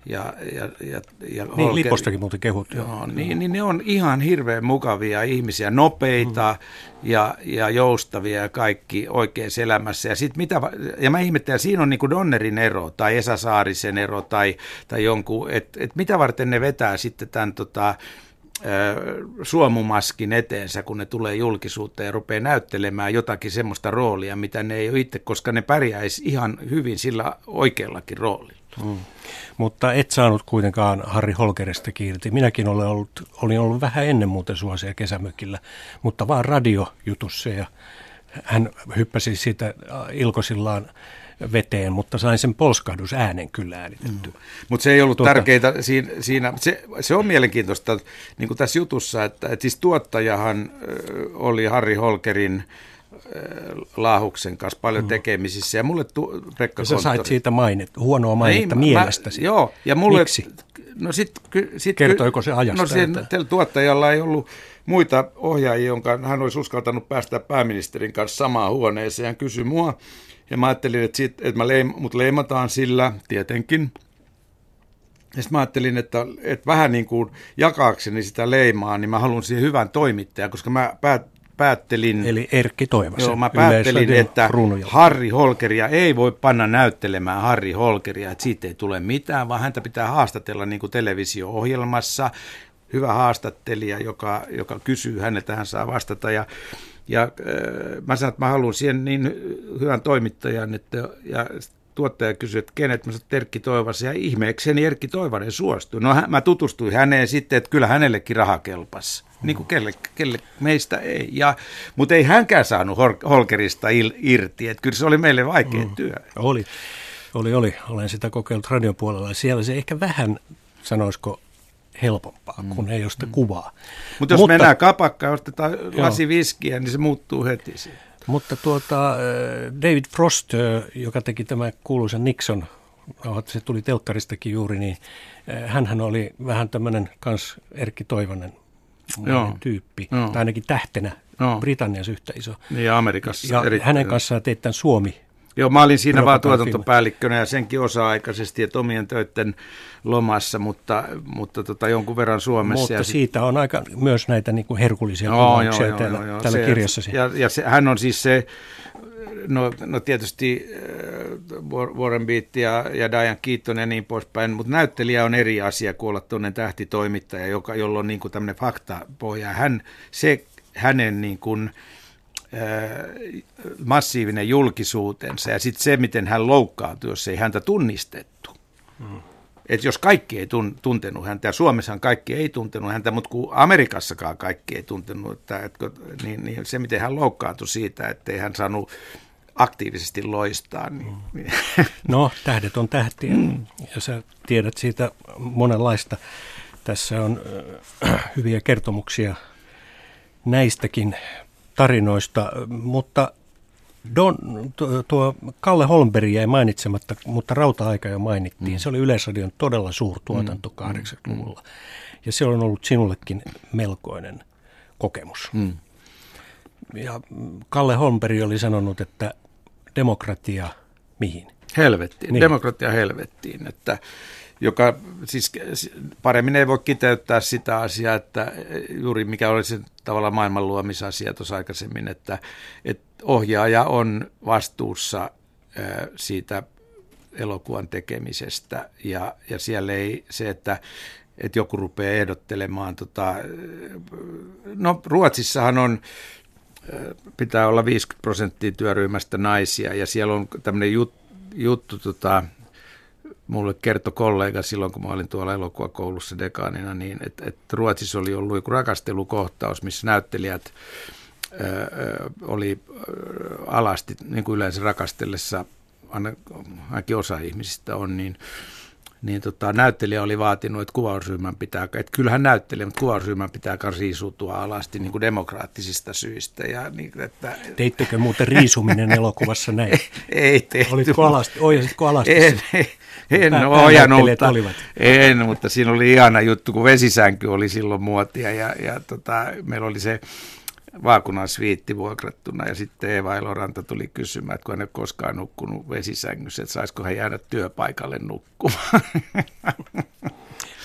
ja, ja, ja, ja Niin, Holkeri, Lippostakin muuten kehut. Joo, niin, niin ne on ihan hirveän mukavia ihmisiä, nopeita mm. ja, ja joustavia ja kaikki oikeassa elämässä. Ja, sit mitä, ja mä ihmettelen, siinä on niin kuin Donnerin ero tai Esa Saarisen ero tai, tai jonkun, että et mitä varten ne vetää sitten tämän tota, suomumaskin eteensä, kun ne tulee julkisuuteen ja rupeaa näyttelemään jotakin semmoista roolia, mitä ne ei ole itse, koska ne pärjäisi ihan hyvin sillä oikeallakin roolilla. Mm. Mutta et saanut kuitenkaan Harri Holkerista kiinni. Minäkin olen ollut, olin ollut vähän ennen muuten suosia kesämökillä, mutta vaan radiojutussa ja hän hyppäsi siitä ilkosillaan veteen, mutta sain sen polskahdusäänen kyllä äänitetty. Mm. Mutta se ei ollut tuota, tärkeää siinä, siinä se, se on mielenkiintoista niin kuin tässä jutussa, että, että siis tuottajahan oli Harri Holkerin Laahuksen kanssa paljon mm. tekemisissä. Ja mulle tu, Pekka ja sä sait siitä mainit, huonoa mainetta Ei, mielestäsi. Mä, joo, ja mulle... Miksi? No sit, ky, sit, Kertoiko se ajasta? No sen, että... tuottajalla ei ollut muita ohjaajia, jonka hän olisi uskaltanut päästä pääministerin kanssa samaan huoneeseen. Hän kysyi mua, ja mä ajattelin, että, sit, että mä leim, mut leimataan sillä tietenkin. Ja sitten mä ajattelin, että, että vähän niin kuin jakaakseni sitä leimaa, niin mä haluan siihen hyvän toimittajan, koska mä päät, päättelin... Eli Erkki Toivosen. Joo, mä päättelin, että Harri Holkeria ei voi panna näyttelemään Harri Holkeria, että siitä ei tule mitään, vaan häntä pitää haastatella niin kuin televisio-ohjelmassa. Hyvä haastattelija, joka, joka kysyy häneltä, hän saa vastata. Ja ja äh, mä sanoin, että mä haluan siihen niin hyvän toimittajan, että ja tuottaja kysyi, että kenet mä sanoin, Erkki Toivasen, ja ihmeekseni Erkki Toivanen suostui. No mä tutustuin häneen sitten, että kyllä hänellekin raha kelpasi. Niin kuin kelle, kelle meistä ei. Ja, mutta ei hänkään saanut Holkerista il, irti, että kyllä se oli meille vaikea mm. työ. Oli, oli, oli. Olen sitä kokeillut radiopuolella. Siellä se ehkä vähän, sanoisiko, helpompaa, mm. kun ei ole sitä kuvaa. Mut jos Mutta jos mennään kapakkaan ja ostetaan lasi viskiä, niin se muuttuu heti siitä. Mutta tuota, äh, David Frost, äh, joka teki tämä kuuluisen Nixon, se tuli telkkaristakin juuri, niin äh, hän oli vähän tämmöinen kans Erkki Toivonen Joo. tyyppi, Joo. tai ainakin tähtenä Joo. Britanniassa yhtä iso. Niin ja Amerikassa. Ja eri... hänen kanssaan teit tämän Suomi Joo, mä olin siinä vaan tuotantopäällikkönä ja senkin osa-aikaisesti, että omien töiden lomassa, mutta, mutta tota, jonkun verran Suomessa. Mutta ja siitä sit... on aika myös näitä niin kuin herkullisia joo, joo, joo, täällä, joo, joo, täällä se, kirjassasi. Ja, ja se, hän on siis se, no, no tietysti äh, Warren Beat ja, ja Diane Keaton ja niin poispäin, mutta näyttelijä on eri asia kuin olla tuonne tähtitoimittaja, joka, jolla on niin kuin tämmöinen faktapohja. Hän, se hänen niin kuin, massiivinen julkisuutensa ja sitten se, miten hän loukkaantui, jos ei häntä tunnistettu. Hmm. Et jos kaikki ei tun, tuntenut häntä, ja Suomessahan kaikki ei tuntenut häntä, mutta kun Amerikassakaan kaikki ei tuntenut, että, että, niin, niin se, miten hän loukkaantui siitä, että ei hän saanut aktiivisesti loistaa. Niin, mm. No, tähdet on tähtiä, mm. ja sä tiedät siitä monenlaista. Tässä on äh, hyviä kertomuksia näistäkin tarinoista, mutta Don, tuo Kalle Holmberg jäi mainitsematta, mutta Rauta-aika jo mainittiin. Mm. Se oli Yleisradion todella suurtuotanto mm. 80-luvulla. Mm. Ja se on ollut sinullekin melkoinen kokemus. Mm. Ja Kalle Holmberg oli sanonut, että demokratia mihin? Helvettiin, niin. demokratia helvettiin. Että joka siis paremmin ei voi kiteyttää sitä asiaa, että juuri mikä oli se tavallaan maailman luomisasia tuossa aikaisemmin, että, että ohjaaja on vastuussa siitä elokuvan tekemisestä. Ja, ja siellä ei se, että, että joku rupeaa ehdottelemaan, tota, no Ruotsissahan on pitää olla 50 prosenttia työryhmästä naisia ja siellä on tämmöinen jut, juttu, tota, mulle kertoi kollega silloin, kun mä olin tuolla elokuvakoulussa dekaanina, niin että et Ruotsissa oli ollut joku rakastelukohtaus, missä näyttelijät ö, oli alasti, niin kuin yleensä rakastellessa, ainakin osa ihmisistä on, niin niin tota, näyttelijä oli vaatinut, että kuvausryhmän pitää, että kyllähän näyttelijä, mutta kuvausryhmän pitää riisuutua alasti niin kuin demokraattisista syistä. Ja, niin, että, Teittekö muuten riisuminen (laughs) elokuvassa näin? ei tehty. Olitko alasti, ohjasitko alasti? En, en, en Pää, ohjannut, mutta, olivat. en, mutta siinä oli ihana juttu, kun vesisänky oli silloin muotia ja, ja tota, meillä oli se vaakunan sviitti vuokrattuna ja sitten Eeva Eloranta tuli kysymään, että kun hän ei koskaan nukkunut vesisängyssä, että saisiko hän jäädä työpaikalle nukkumaan. (laughs)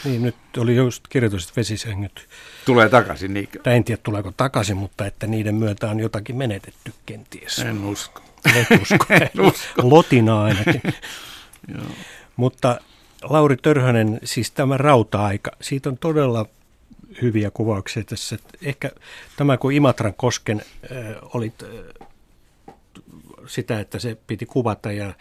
Niin, nyt oli just kirjoitus, että vesisängyt tulee takaisin. Niin. En tiedä, tuleeko takaisin, mutta että niiden myötä on jotakin menetetty kenties. En usko. En usko. (laughs) en usko. Lotina ainakin. (laughs) Joo. Mutta Lauri Törhönen, siis tämä rauta-aika, siitä on todella hyviä kuvauksia tässä. Ehkä tämä, kun Imatran kosken äh, olit äh, sitä, että se piti kuvata ja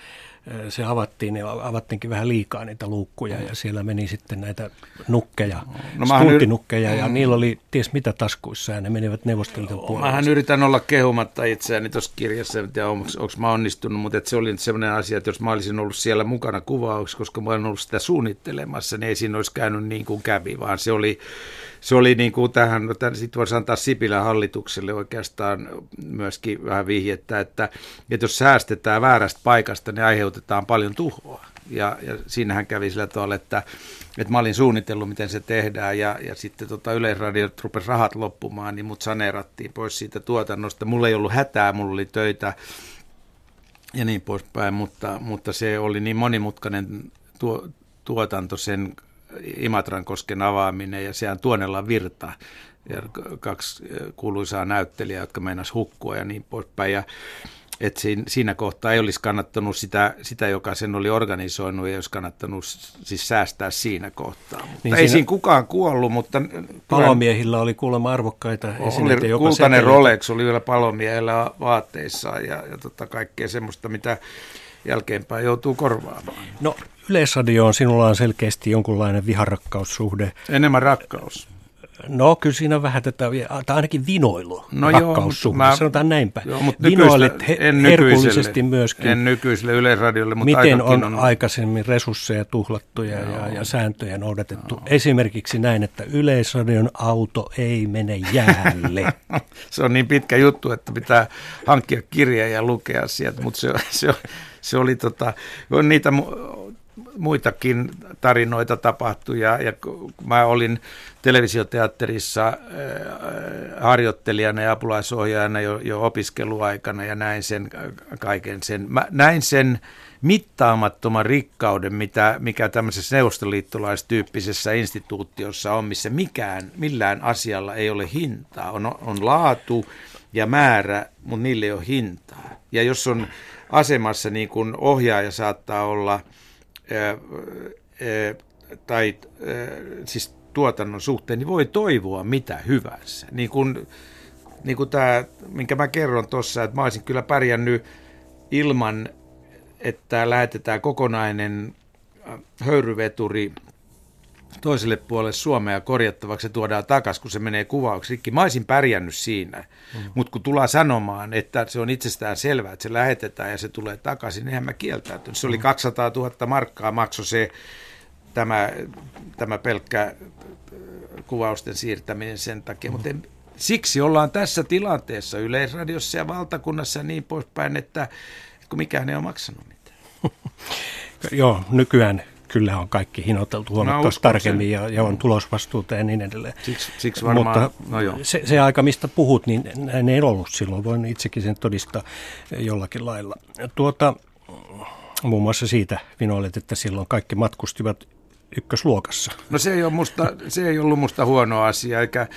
se avattiin, niin avattiinkin vähän liikaa niitä luukkuja ja siellä meni sitten näitä nukkeja, no, stunttinukkeja ja mm. niillä oli ties mitä taskuissa ja ne menivät neuvostoliiton puolelle. Mähän yritän olla kehumatta itseäni tuossa kirjassa, en tiedä onko, mä onnistunut, mutta se oli sellainen asia, että jos mä olisin ollut siellä mukana kuvauksessa, koska mä olen ollut sitä suunnittelemassa, niin ei siinä olisi käynyt niin kuin kävi, vaan se oli se oli niin kuin tähän, no sitten voisi antaa Sipilän hallitukselle oikeastaan myöskin vähän vihjettä, että, että jos säästetään väärästä paikasta, niin aiheutetaan paljon tuhoa. Ja, ja siinähän kävi sillä tavalla, että, että mä olin suunnitellut, miten se tehdään, ja, ja sitten tota Yleisradiot rupesi rahat loppumaan, niin mut saneerattiin pois siitä tuotannosta. Mulla ei ollut hätää, mulla oli töitä ja niin poispäin, mutta, mutta se oli niin monimutkainen tuo, tuotanto sen Imatran kosken avaaminen ja sehän Tuonella virta ja kaksi kuuluisaa näyttelijää, jotka meinas hukkua ja niin poispäin. Ja, että siinä, siinä kohtaa ei olisi kannattanut sitä, sitä, joka sen oli organisoinut, ei olisi kannattanut siis säästää siinä kohtaa. Mutta niin ei siinä, siinä kukaan kuollut, mutta... Palomiehillä oli kuulemma arvokkaita esineitä. Oli kultainen Rolex oli vielä palomiehellä vaatteissaan ja, ja tota kaikkea semmoista, mitä jälkeenpäin joutuu korvaamaan. No Yleisradio on sinulla on selkeästi jonkunlainen viharakkaussuhde. Enemmän rakkaus. No kyllä siinä on vähän tätä, tai ainakin vinoilu, no rakkaussuhde, mä, sanotaan näinpä. Joo, mutta Vinoilit he, en herkullisesti myöskin. En nykyiselle yleisradiolle, mutta Miten on, on aikaisemmin resursseja tuhlattu ja, ja, ja sääntöjä noudatettu? No. Esimerkiksi näin, että yleisradion auto ei mene jäälle. (laughs) se on niin pitkä juttu, että pitää hankkia kirja ja lukea sieltä, mutta se, se, se oli tota, on niitä muitakin tarinoita tapahtui ja, ja mä olin televisioteatterissa äh, harjoittelijana ja apulaisohjaajana jo, jo opiskeluaikana ja näin sen kaiken sen. Mä näin sen mittaamattoman rikkauden, mitä, mikä tämmöisessä neuvostoliittolaistyyppisessä instituutiossa on, missä mikään, millään asialla ei ole hintaa. On, on laatu ja määrä, mutta niille ei ole hintaa. Ja jos on asemassa niin kuin ohjaaja saattaa olla – tai siis tuotannon suhteen, niin voi toivoa mitä hyvänsä. Niin kuin, niin kuin tämä, minkä mä kerron tuossa, että mä olisin kyllä pärjännyt ilman, että lähetetään kokonainen höyryveturi toiselle puolelle Suomea korjattavaksi ja tuodaan takaisin, kun se menee kuvauksi rikki. Mä olisin pärjännyt siinä, mm. mutta kun tullaan sanomaan, että se on itsestään selvää, että se lähetetään ja se tulee takaisin, niin eihän mä kieltäytynyt. Se oli 200 mm. 000 markkaa maksoi se tämä, tämä pelkkä äh, kuvausten siirtäminen sen takia, mm. mutta en, siksi ollaan tässä tilanteessa yleisradiossa ja valtakunnassa ja niin poispäin, että kun mikään ei ole maksanut mitään. (laughs) Joo, nykyään kyllä on kaikki hinoteltu huomattavasti tarkemmin ja, ja on tulosvastuuta ja niin edelleen. Siksi, siksi varmaan, Mutta no joo. Se, se aika, mistä puhut, niin näin ei ollut silloin. Voin itsekin sen todistaa jollakin lailla. Tuota, muun muassa siitä vinoilet, että silloin kaikki matkustivat ykkösluokassa. No se ei, ole musta, se ei ollut musta huono asia, eikä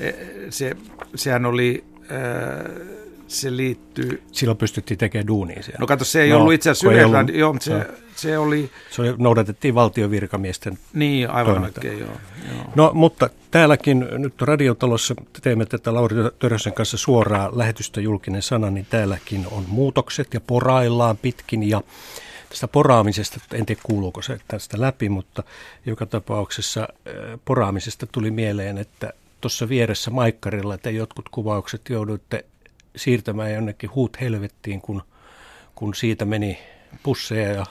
e, se, sehän oli... Äh, se liittyy... Silloin pystyttiin tekemään duunia siellä. No kato, se ei no, ollut itse asiassa Yleisradio, joo, se, no. se oli... Se oli, noudatettiin valtiovirkamiesten Niin, aivan oikein, joo, joo. No, mutta täälläkin nyt radiotalossa teemme tätä Lauri Törösen kanssa suoraa lähetystä julkinen sana, niin täälläkin on muutokset ja poraillaan pitkin ja tästä poraamisesta, en tiedä kuuluuko se tästä läpi, mutta joka tapauksessa poraamisesta tuli mieleen, että tuossa vieressä Maikkarilla te jotkut kuvaukset jouduitte siirtämään jonnekin huut helvettiin, kun, kun siitä meni pusseja ja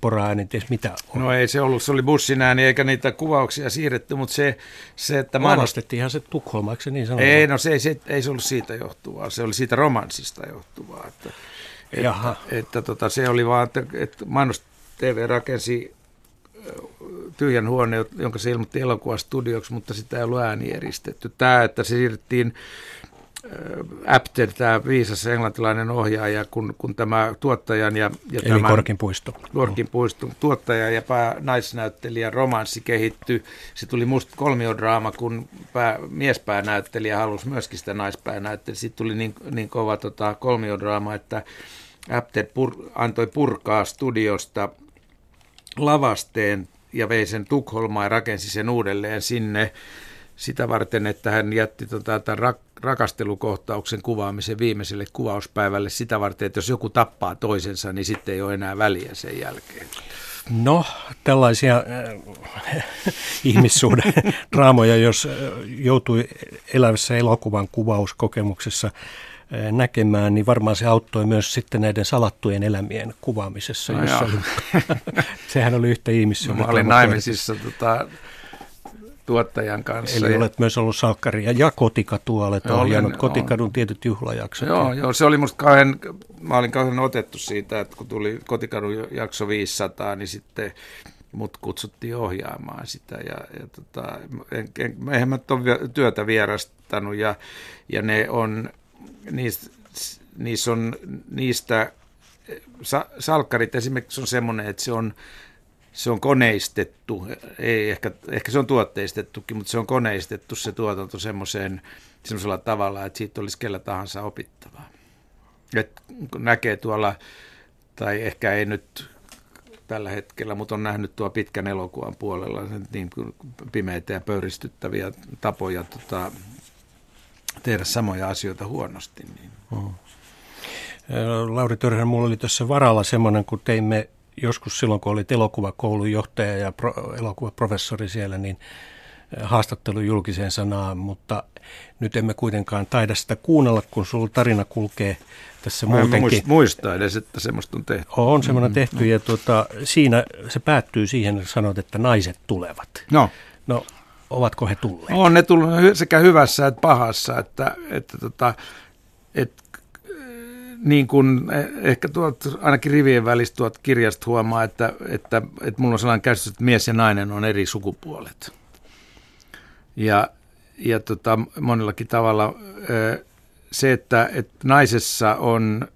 poraa, niin ties mitä on. No ei se ollut, se oli bussin ääni eikä niitä kuvauksia siirretty, mutta se, se että... Maalastettiinhan se Tukholma, eikö se niin sanottu? Ei, no se ei, se, ei se ollut siitä johtuvaa, se oli siitä romanssista johtuvaa. Että, Jaha. että, että tota, se oli vaan, että, että Mainos TV rakensi tyhjän huone, jonka se ilmoitti elokuvastudioksi, mutta sitä ei ollut ääni eristetty. Tämä, että se siirrettiin Apted, tämä viisas englantilainen ohjaaja, kun, kun tämä tuottajan ja, ja Eli tämän, Korkin puisto. Korkin puisto, tuottaja ja pää, naisnäyttelijän romanssi kehittyi. Se tuli musta kolmiodraama, kun pää, miespäänäyttelijä halusi myöskin sitä naispäänäyttelijä. Sitten tuli niin, niin kova tota, kolmiodraama, että Apted pur, antoi purkaa studiosta lavasteen ja vei sen Tukholmaan ja rakensi sen uudelleen sinne sitä varten, että hän jätti tota, tämän rak- rakastelukohtauksen kuvaamisen viimeiselle kuvauspäivälle sitä varten, että jos joku tappaa toisensa, niin sitten ei ole enää väliä sen jälkeen. No, tällaisia äh, (laughs) ihmissuhde-draamoja, (laughs) jos äh, joutui elävässä elokuvan kuvauskokemuksessa äh, näkemään, niin varmaan se auttoi myös sitten näiden salattujen elämien kuvaamisessa. No jossa oli, (laughs) sehän oli yhtä ihmissuhde. No, mä olin naimisissa tota, tuottajan kanssa. Eli ja... olet myös ollut salkkaria ja kotikatua, olet joo, ohjannut olen, kotikadun tietyt juhlajaksot. Joo, joo, se oli musta kauhean, mä olin kauhean otettu siitä, että kun tuli kotikadun jakso 500, niin sitten mut kutsuttiin ohjaamaan sitä ja, ja tota, en, en, eihän mä ole työtä vierastanut ja, ja ne on, niistä, niissä on niistä, sa, salkkarit esimerkiksi on semmoinen, että se on se on koneistettu, ei ehkä, ehkä se on tuotteistettukin, mutta se on koneistettu se tuotanto semmoiseen, semmoisella tavalla, että siitä olisi kellä tahansa opittavaa. että näkee tuolla, tai ehkä ei nyt tällä hetkellä, mutta on nähnyt tuo pitkän elokuvan puolella niin pimeitä ja pöyristyttäviä tapoja tota, tehdä samoja asioita huonosti. Niin. Mm. Lauri Törhän, mulla oli tässä varalla semmoinen, kun teimme joskus silloin, kun olit elokuvakoulun johtaja ja pro, elokuvaprofessori siellä, niin haastattelu julkiseen sanaan, mutta nyt emme kuitenkaan taida sitä kuunnella, kun sulla tarina kulkee tässä Mä muutenkin. Muist, muista edes, että semmoista on tehty. On semmoinen mm-hmm. tehty ja tuota, siinä se päättyy siihen, että sanot, että naiset tulevat. No. No, ovatko he tulleet? On ne tulleet sekä hyvässä että pahassa, että, että, tota, että niin kuin ehkä tuot, ainakin rivien välistä tuot kirjasta huomaa, että, että, että mulla on sellainen käsitys, että mies ja nainen on eri sukupuolet. Ja, ja tota, monellakin tavalla se, että, että naisessa on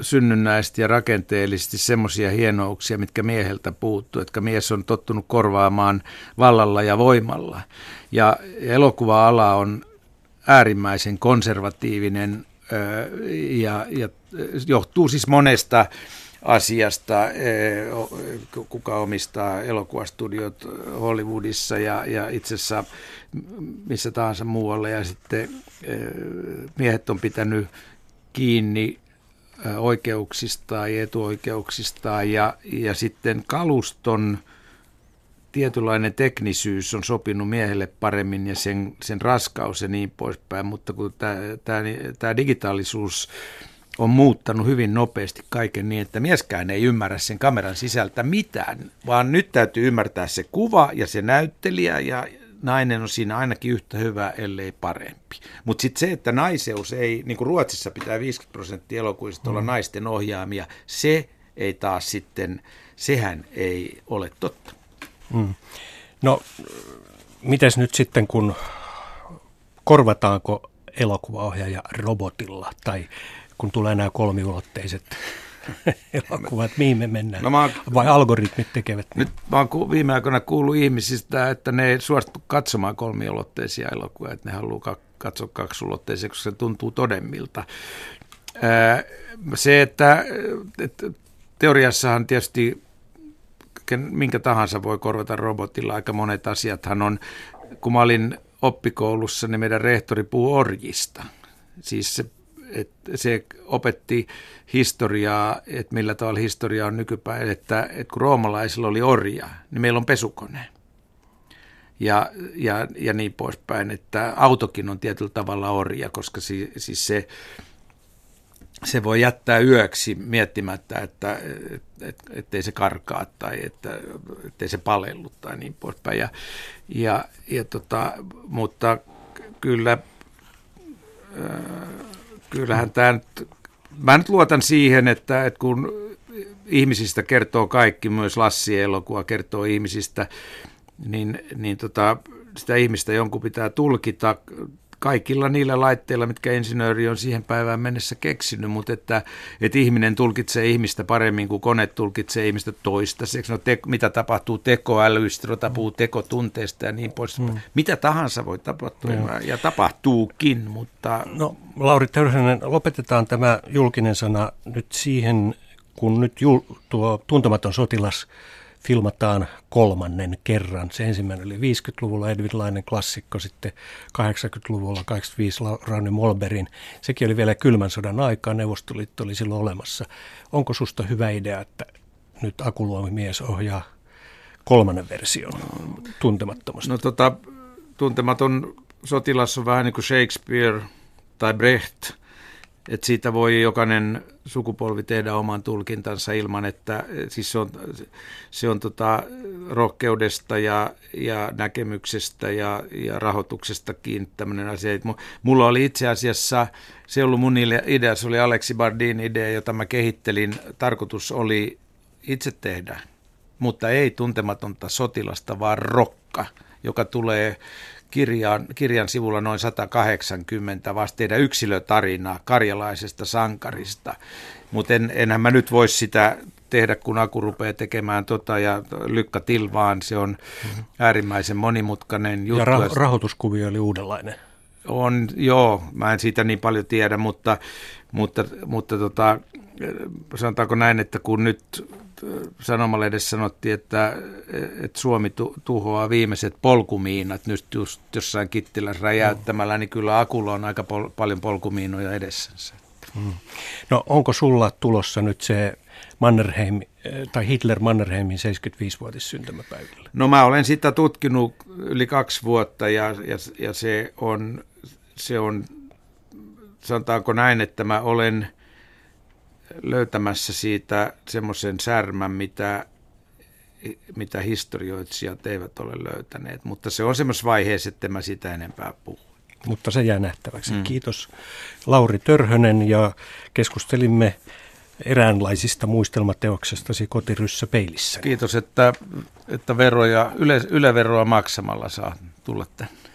synnynnäisesti ja rakenteellisesti semmoisia hienouksia, mitkä mieheltä puuttuu, että mies on tottunut korvaamaan vallalla ja voimalla. Ja elokuva-ala on äärimmäisen konservatiivinen ja, ja johtuu siis monesta asiasta, kuka omistaa elokuvastudiot Hollywoodissa ja, ja itse asiassa missä tahansa muualla. Ja sitten miehet on pitänyt kiinni oikeuksistaan ja etuoikeuksistaan ja, ja sitten kaluston tietynlainen teknisyys on sopinut miehelle paremmin ja sen, sen raskaus ja niin poispäin, mutta kun tämä digitaalisuus on muuttanut hyvin nopeasti kaiken niin, että mieskään ei ymmärrä sen kameran sisältä mitään, vaan nyt täytyy ymmärtää se kuva ja se näyttelijä ja nainen on siinä ainakin yhtä hyvä, ellei parempi. Mutta sitten se, että naiseus ei, niin kuin Ruotsissa pitää 50 prosenttia elokuvista olla mm. naisten ohjaamia, se ei taas sitten, sehän ei ole totta. Mm. No, mites nyt sitten, kun korvataanko elokuvaohjaaja robotilla tai kun tulee nämä kolmiulotteiset (laughs) elokuvat, mihin me mennään? No mä Vai algoritmit tekevät? Nyt mä oon viime aikoina kuullut ihmisistä, että ne ei suostu katsomaan kolmiulotteisia elokuvia, että ne haluaa katsoa kaksulotteisia, koska se tuntuu todemmilta. Se, että, että teoriassahan tietysti minkä tahansa voi korvata robotilla. Aika monet asiathan on, kun mä olin oppikoulussa, niin meidän rehtori puhuu orjista. Siis se että se opetti historiaa, että millä tavalla historia on nykypäin, että, että kun roomalaisilla oli orja, niin meillä on pesukone. Ja, ja, ja niin poispäin, että autokin on tietyllä tavalla orja, koska si, siis se, se voi jättää yöksi miettimättä, että et, ettei se karkaa tai että, ettei se palellu tai niin poispäin. Ja, ja, ja tota, mutta kyllä kyllähän tämä nyt, mä nyt luotan siihen, että, että kun ihmisistä kertoo kaikki, myös Lassi elokuva kertoo ihmisistä, niin, niin tota, sitä ihmistä jonkun pitää tulkita kaikilla niillä laitteilla, mitkä insinööri on siihen päivään mennessä keksinyt, mutta että, että ihminen tulkitsee ihmistä paremmin kuin kone tulkitsee ihmistä toistaiseksi. No te, mitä tapahtuu tekoälyistä, no tapahtuu tekotunteesta ja niin pois. Hmm. Mitä tahansa voi tapahtua ja, ja tapahtuukin, mutta... No Lauri Törhönen, lopetetaan tämä julkinen sana nyt siihen, kun nyt jul, tuo tuntematon sotilas filmataan kolmannen kerran. Se ensimmäinen oli 50-luvulla Edwin klassikko, sitten 80-luvulla 85 Rauni Molberin. Sekin oli vielä kylmän sodan aikaa, Neuvostoliitto oli silloin olemassa. Onko susta hyvä idea, että nyt Akuluomi-mies ohjaa kolmannen version tuntemattomasta? No tota, tuntematon sotilas on vähän niin kuin Shakespeare tai Brecht – että siitä voi jokainen sukupolvi tehdä oman tulkintansa ilman, että siis se on, se on tota rohkeudesta ja, ja näkemyksestä ja, ja rahoituksestakin tämmöinen asia. Mulla oli itse asiassa, se ollut mun idea, se oli Aleksi Bardin idea, jota mä kehittelin. Tarkoitus oli itse tehdä, mutta ei tuntematonta sotilasta, vaan rokka, joka tulee kirjan, kirjan sivulla noin 180 vasta tehdä yksilötarinaa karjalaisesta sankarista. Mutta en, enhän mä nyt voisi sitä tehdä, kun Aku rupeaa tekemään tota ja Lykka Tilvaan, se on mm-hmm. äärimmäisen monimutkainen juttu. Ja rah- rahoituskuvio oli uudenlainen. On, joo, mä en siitä niin paljon tiedä, mutta, mutta, mutta tota, sanotaanko näin, että kun nyt sanomalehdessä sanottiin, että, että Suomi tuhoaa viimeiset polkumiinat nyt just jossain Kittilässä räjäyttämällä, niin kyllä Akulla on aika pol- paljon polkumiinoja edessänsä. Mm. No onko sulla tulossa nyt se Mannerheim, tai Hitler Mannerheimin 75-vuotissyntymäpäivillä? No mä olen sitä tutkinut yli kaksi vuotta ja, ja, ja se, on, se on, sanotaanko näin, että mä olen löytämässä siitä semmoisen särmän, mitä, mitä historioitsijat eivät ole löytäneet, mutta se on semmoisessa vaiheessa, että mä sitä enempää puhu. Mutta se jää nähtäväksi. Mm. Kiitos Lauri Törhönen ja keskustelimme eräänlaisista muistelmateoksestasi kotiryssä peilissä. Kiitos, että, että veroja, yle, yleveroa maksamalla saa tulla tänne.